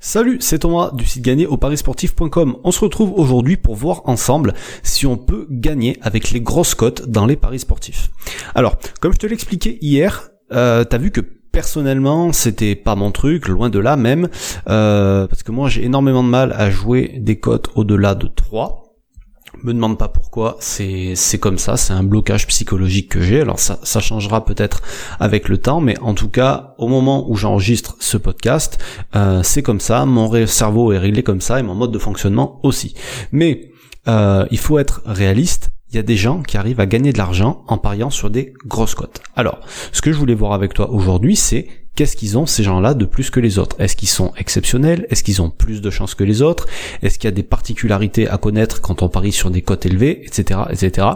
Salut, c'est Thomas du site gagné au parisportif.com. On se retrouve aujourd'hui pour voir ensemble si on peut gagner avec les grosses cotes dans les paris sportifs. Alors, comme je te l'expliquais hier, euh, t'as vu que personnellement c'était pas mon truc, loin de là même, euh, parce que moi j'ai énormément de mal à jouer des cotes au-delà de 3 me demande pas pourquoi, c'est c'est comme ça, c'est un blocage psychologique que j'ai. Alors ça ça changera peut-être avec le temps, mais en tout cas au moment où j'enregistre ce podcast, euh, c'est comme ça, mon cerveau est réglé comme ça et mon mode de fonctionnement aussi. Mais euh, il faut être réaliste. Il y a des gens qui arrivent à gagner de l'argent en pariant sur des grosses cotes. Alors, ce que je voulais voir avec toi aujourd'hui, c'est qu'est-ce qu'ils ont ces gens-là de plus que les autres? Est-ce qu'ils sont exceptionnels? Est-ce qu'ils ont plus de chances que les autres? Est-ce qu'il y a des particularités à connaître quand on parie sur des cotes élevées, etc., etc.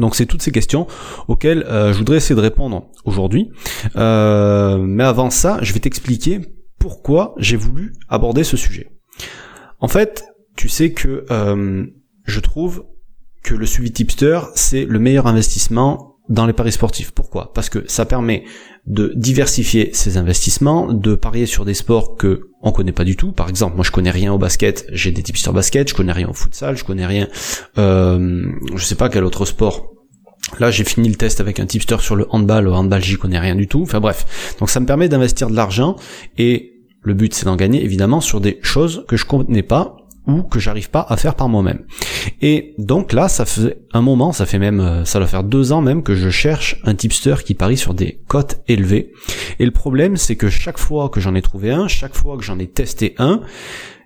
Donc c'est toutes ces questions auxquelles euh, je voudrais essayer de répondre aujourd'hui. Euh, mais avant ça, je vais t'expliquer pourquoi j'ai voulu aborder ce sujet. En fait, tu sais que euh, je trouve que le suivi tipster, c'est le meilleur investissement dans les paris sportifs. Pourquoi? Parce que ça permet de diversifier ses investissements, de parier sur des sports que on connaît pas du tout. Par exemple, moi je connais rien au basket, j'ai des tipsters basket, je connais rien au futsal, je connais rien, euh, je sais pas quel autre sport. Là, j'ai fini le test avec un tipster sur le handball. Au handball, j'y connais rien du tout. Enfin bref. Donc ça me permet d'investir de l'argent et le but c'est d'en gagner évidemment sur des choses que je connais pas ou que j'arrive pas à faire par moi-même. Et donc là, ça fait un moment, ça fait même, euh, ça doit faire deux ans même que je cherche un tipster qui parie sur des cotes élevées. Et le problème, c'est que chaque fois que j'en ai trouvé un, chaque fois que j'en ai testé un,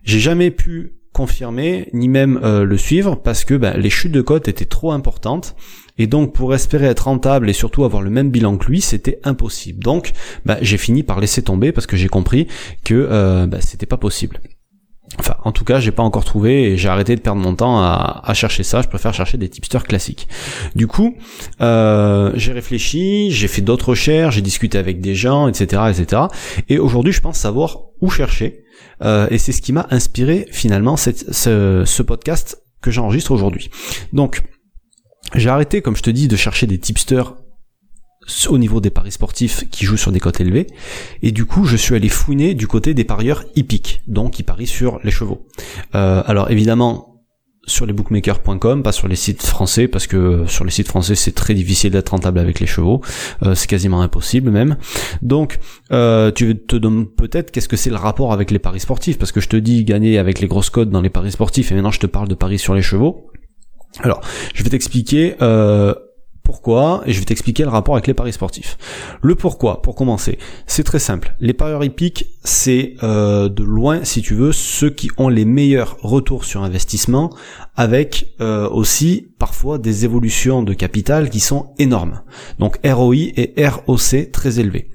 j'ai jamais pu confirmer ni même euh, le suivre parce que ben, les chutes de cotes étaient trop importantes et donc pour espérer être rentable et surtout avoir le même bilan que lui c'était impossible donc ben, j'ai fini par laisser tomber parce que j'ai compris que euh, ben, c'était pas possible Enfin, en tout cas, j'ai pas encore trouvé et j'ai arrêté de perdre mon temps à, chercher ça. Je préfère chercher des tipsters classiques. Du coup, euh, j'ai réfléchi, j'ai fait d'autres recherches, j'ai discuté avec des gens, etc., etc. Et aujourd'hui, je pense savoir où chercher. Euh, et c'est ce qui m'a inspiré finalement ce podcast que j'enregistre aujourd'hui. Donc, j'ai arrêté, comme je te dis, de chercher des tipsters au niveau des paris sportifs qui jouent sur des cotes élevées. Et du coup, je suis allé fouiner du côté des parieurs hippiques, donc qui parient sur les chevaux. Euh, alors évidemment, sur les bookmakers.com, pas sur les sites français, parce que sur les sites français c'est très difficile d'être rentable avec les chevaux, euh, c'est quasiment impossible même. Donc euh, tu te demandes peut-être qu'est-ce que c'est le rapport avec les paris sportifs, parce que je te dis gagner avec les grosses cotes dans les paris sportifs, et maintenant je te parle de paris sur les chevaux. Alors, je vais t'expliquer pourquoi et je vais t'expliquer le rapport avec les paris sportifs. Le pourquoi, pour commencer, c'est très simple. Les parieurs hippiques, c'est euh, de loin, si tu veux, ceux qui ont les meilleurs retours sur investissement, avec euh, aussi parfois des évolutions de capital qui sont énormes. Donc ROI et ROC très élevés.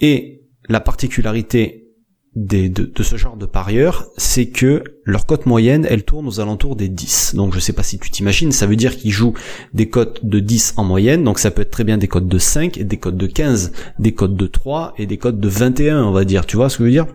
Et la particularité de, ce genre de parieurs, c'est que leur cote moyenne, elle tourne aux alentours des 10. Donc je sais pas si tu t'imagines, ça veut dire qu'ils jouent des cotes de 10 en moyenne, donc ça peut être très bien des cotes de 5, des cotes de 15, des cotes de 3 et des cotes de 21, on va dire. Tu vois ce que je veux dire?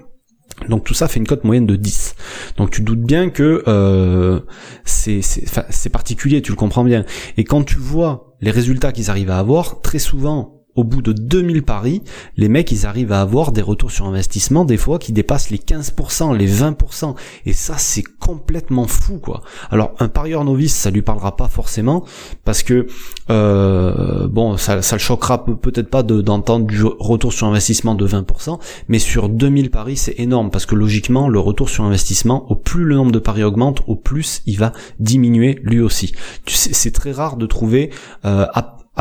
Donc tout ça fait une cote moyenne de 10. Donc tu doutes bien que euh, c'est particulier, tu le comprends bien. Et quand tu vois les résultats qu'ils arrivent à avoir, très souvent au bout de 2000 paris, les mecs, ils arrivent à avoir des retours sur investissement, des fois, qui dépassent les 15%, les 20%. Et ça, c'est complètement fou, quoi. Alors, un parieur novice, ça lui parlera pas forcément, parce que, euh, bon, ça, ça le choquera peut-être pas d'entendre du retour sur investissement de 20%, mais sur 2000 paris, c'est énorme, parce que logiquement, le retour sur investissement, au plus le nombre de paris augmente, au plus il va diminuer lui aussi. C'est très rare de trouver euh,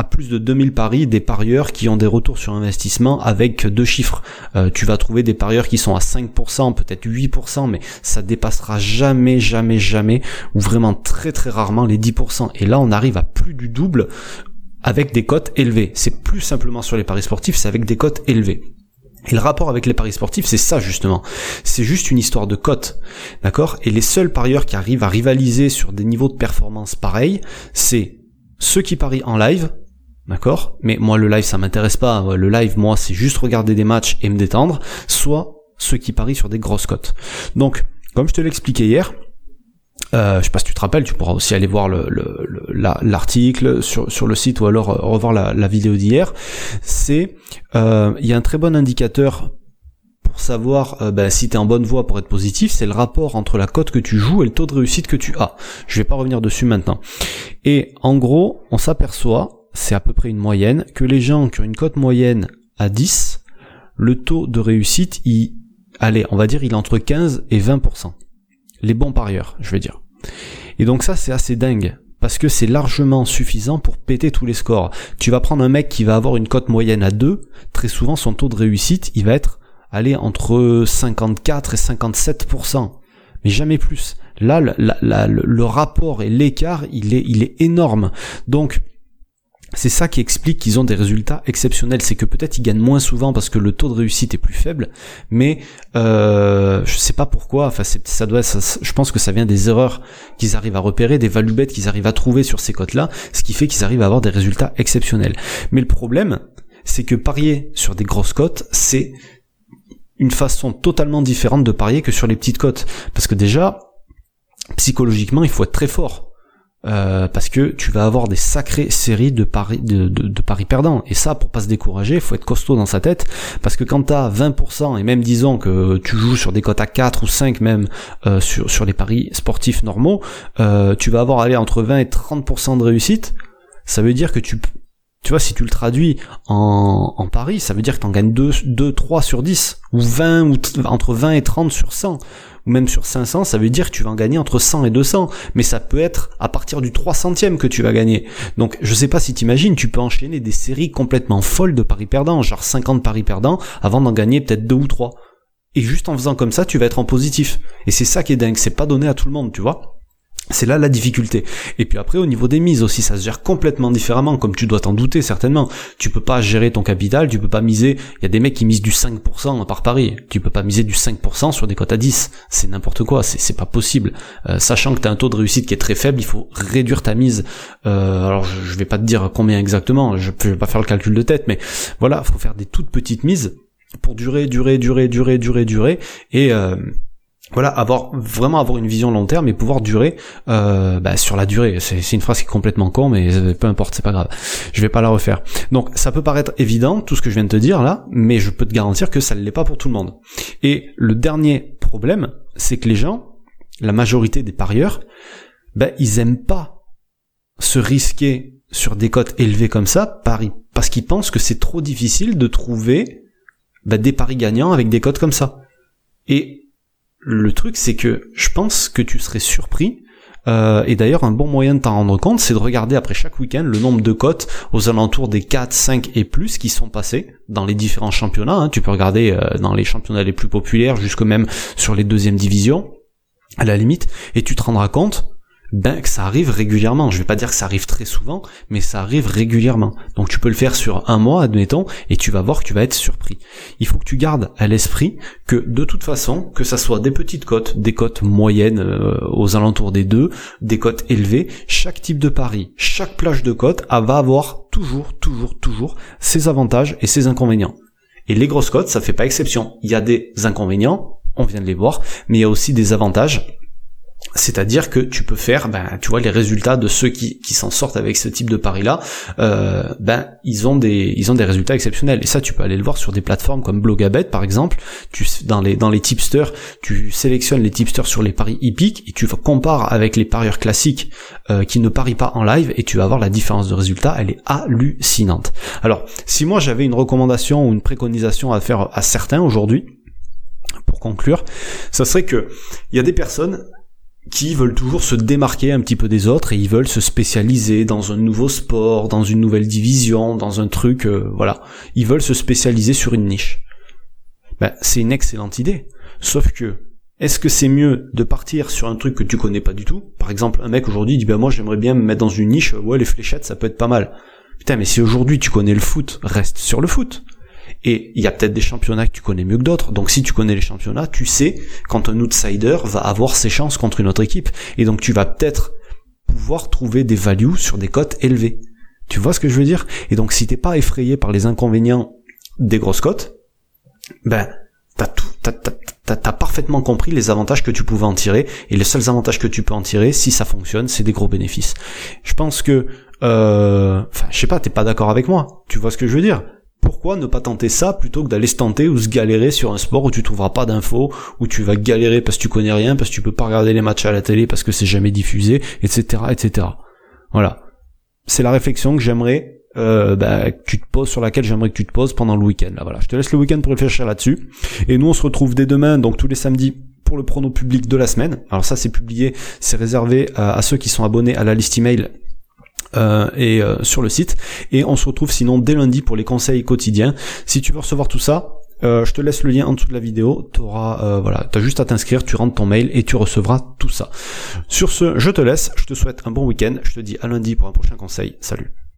plus de 2000 paris des parieurs qui ont des retours sur investissement avec deux chiffres. Euh, tu vas trouver des parieurs qui sont à 5%, peut-être 8%, mais ça dépassera jamais, jamais, jamais, ou vraiment très très rarement les 10%. Et là, on arrive à plus du double avec des cotes élevées. C'est plus simplement sur les paris sportifs, c'est avec des cotes élevées. Et le rapport avec les paris sportifs, c'est ça justement. C'est juste une histoire de cotes, d'accord? Et les seuls parieurs qui arrivent à rivaliser sur des niveaux de performance pareils, c'est ceux qui parient en live, d'accord? Mais moi le live ça m'intéresse pas, le live moi c'est juste regarder des matchs et me détendre, soit ceux qui parient sur des grosses cotes. Donc, comme je te l'expliquais hier, euh, je sais pas si tu te rappelles, tu pourras aussi aller voir l'article le, sur, sur le site ou alors euh, revoir la, vidéo d'hier. C'est euh, il y a un très bon indicateur pour savoir euh, ben, si tu es en bonne voie pour être positif, c'est le rapport entre la cote que tu joues et le taux de réussite que tu as. Je vais pas revenir dessus maintenant. Et en gros, on s'aperçoit, c'est à peu près une moyenne, que les gens qui ont une cote moyenne à 10, le taux de réussite, il, allez, on va dire, il est entre 15 et 20%. Les bons parieurs, je vais dire. Et donc ça, c'est assez dingue parce que c'est largement suffisant pour péter tous les scores. Tu vas prendre un mec qui va avoir une cote moyenne à 2, très souvent son taux de réussite, il va être aller entre 54 et 57%, mais jamais plus. Là, le, rapport et l'écart, il est, il est énorme. Donc, c'est ça qui explique qu'ils ont des résultats exceptionnels. C'est que peut-être ils gagnent moins souvent parce que le taux de réussite est plus faible, mais euh, je sais pas pourquoi. Enfin, ça doit, je pense que ça vient des erreurs qu'ils arrivent à repérer, des value bêtes qu'ils arrivent à trouver sur ces cotes-là, ce qui fait qu'ils arrivent à avoir des résultats exceptionnels. Mais le problème, c'est que parier sur des grosses cotes, c'est une façon totalement différente de parier que sur les petites cotes, parce que déjà psychologiquement, il faut être très fort euh, parce que tu vas avoir des sacrées séries de paris de, paris perdants. Et ça pour pas se décourager il faut être costaud dans sa tête. Parce que quand t'as 20% et même disons que tu joues sur des cotes à 4 ou 5 même euh, sur, sur les paris sportifs normaux euh, tu vas avoir aller entre 20 et 30% de réussite. Ça veut dire que tu tu vois, si tu le traduis en, en paris, ça veut dire que tu en gagnes 2, 2, 3 sur 10, ou 20, ou entre 20 et 30 sur 100 ou même sur 500, ça veut dire que tu vas en gagner entre 100 et 200, mais ça peut être à partir du 300e que tu vas gagner. Donc je sais pas si t'imagines, tu peux enchaîner des séries complètement folles de paris perdants, genre 50 paris perdants, avant d'en gagner peut-être 2 ou 3. Et juste en faisant comme ça, tu vas être en positif. Et c'est ça qui est dingue, c'est pas donné à tout le monde, tu vois. C'est là la difficulté. Et puis après, au niveau des mises aussi, ça se gère complètement différemment, comme tu dois t'en douter certainement. Tu peux pas gérer ton capital, tu peux pas miser. Il y a des mecs qui misent du 5% par pari. Tu peux pas miser du 5% sur des cotes à 10. C'est n'importe quoi, c'est pas possible. Euh, sachant que tu as un taux de réussite qui est très faible, il faut réduire ta mise. Euh, alors je, vais pas te dire combien exactement, je, je vais pas faire le calcul de tête, mais voilà, faut faire des toutes petites mises pour durer, durer, durer, durer, durer, durer. Et euh, voilà, avoir vraiment avoir une vision long terme et pouvoir durer euh, bah, sur la durée. C'est une phrase qui est complètement con, mais peu importe, c'est pas grave. Je vais pas la refaire. Donc ça peut paraître évident tout ce que je viens de te dire là, mais je peux te garantir que ça ne l'est pas pour tout le monde. Et le dernier problème, c'est que les gens, la majorité des parieurs, ben ils aiment pas se risquer sur des cotes élevées comme ça, parce qu'ils pensent que c'est trop difficile de trouver ben, des paris gagnants avec des cotes comme ça. Et le truc, c'est que je pense que tu serais surpris. Euh, et d'ailleurs, un bon moyen de t'en rendre compte, c'est de regarder après chaque week-end le nombre de cotes aux alentours des 4, 5 et plus qui sont passés dans les différents championnats. Hein. Tu peux regarder euh, dans les championnats les plus populaires, jusque même sur les deuxièmes divisions, à la limite, et tu te rendras compte ben que ça arrive régulièrement. Je vais pas dire que ça arrive très souvent, mais ça arrive régulièrement. Donc tu peux le faire sur un mois, admettons, et tu vas voir que tu vas être surpris. Il faut que tu gardes à l'esprit que de toute façon, que ça soit des petites cotes, des cotes moyennes euh, aux alentours des deux, des cotes élevées, chaque type de pari, chaque plage de cotes va avoir toujours, toujours, toujours ses avantages et ses inconvénients. Et les grosses cotes, ça fait pas exception. Il y a des inconvénients, on vient de les voir, mais il y a aussi des avantages c'est-à-dire que tu peux faire, ben, tu vois, les résultats de ceux qui, qui s'en sortent avec ce type de pari-là, euh, ben, ils ont des, ils ont des résultats exceptionnels. Et ça, tu peux aller le voir sur des plateformes comme Blogabet, par exemple. Tu, dans les, dans les tipsters, tu sélectionnes les tipsters sur les paris hippiques et tu compares avec les parieurs classiques euh, qui ne parient pas en live et tu vas voir la différence de résultat. Elle est hallucinante. Alors, si moi j'avais une recommandation ou une préconisation à faire à certains aujourd'hui, pour conclure, ça serait que il y a des personnes qui veulent toujours se démarquer un petit peu des autres et ils veulent se spécialiser dans un nouveau sport, dans une nouvelle division, dans un truc, euh, voilà. Ils veulent se spécialiser sur une niche. Ben, c'est une excellente idée. Sauf que, est-ce que c'est mieux de partir sur un truc que tu connais pas du tout? Par exemple, un mec aujourd'hui dit, ben moi j'aimerais bien me mettre dans une niche, ouais les fléchettes ça peut être pas mal. Putain, mais si aujourd'hui tu connais le foot, reste sur le foot. Et il y a peut-être des championnats que tu connais mieux que d'autres. Donc si tu connais les championnats, tu sais quand un outsider va avoir ses chances contre une autre équipe. Et donc tu vas peut-être pouvoir trouver des values sur des cotes élevées. Tu vois ce que je veux dire? Et donc si t'es pas effrayé par les inconvénients des grosses cotes, ben t'as tout, t'as, parfaitement compris les avantages que tu pouvais en tirer. Et les seuls avantages que tu peux en tirer, si ça fonctionne, c'est des gros bénéfices. Je pense que, euh, enfin, je sais pas, t'es pas d'accord avec moi. Tu vois ce que je veux dire? Pourquoi ne pas tenter ça plutôt que d'aller se tenter ou se galérer sur un sport où tu trouveras pas d'infos, où tu vas galérer parce que tu connais rien, parce que tu peux pas regarder les matchs à la télé parce que c'est jamais diffusé, etc., etc. Voilà. C'est la réflexion que j'aimerais euh, bah, que tu te poses sur laquelle j'aimerais que tu te poses pendant le week-end. Là, voilà, je te laisse le week-end pour réfléchir là-dessus. Et nous, on se retrouve dès demain, donc tous les samedis pour le prono public de la semaine. Alors ça, c'est publié, c'est réservé à, ceux qui sont abonnés à la liste email. Euh, et euh, sur le site et on se retrouve sinon dès lundi pour les conseils quotidiens si tu veux recevoir tout ça euh, je te laisse le lien en dessous de la vidéo. T'auras, euh, voilà, t'as juste à t'inscrire, tu rentres ton mail et tu recevras tout ça. Sur ce, je te laisse. Je te souhaite un bon week-end. Je te dis à lundi pour un prochain conseil. Salut.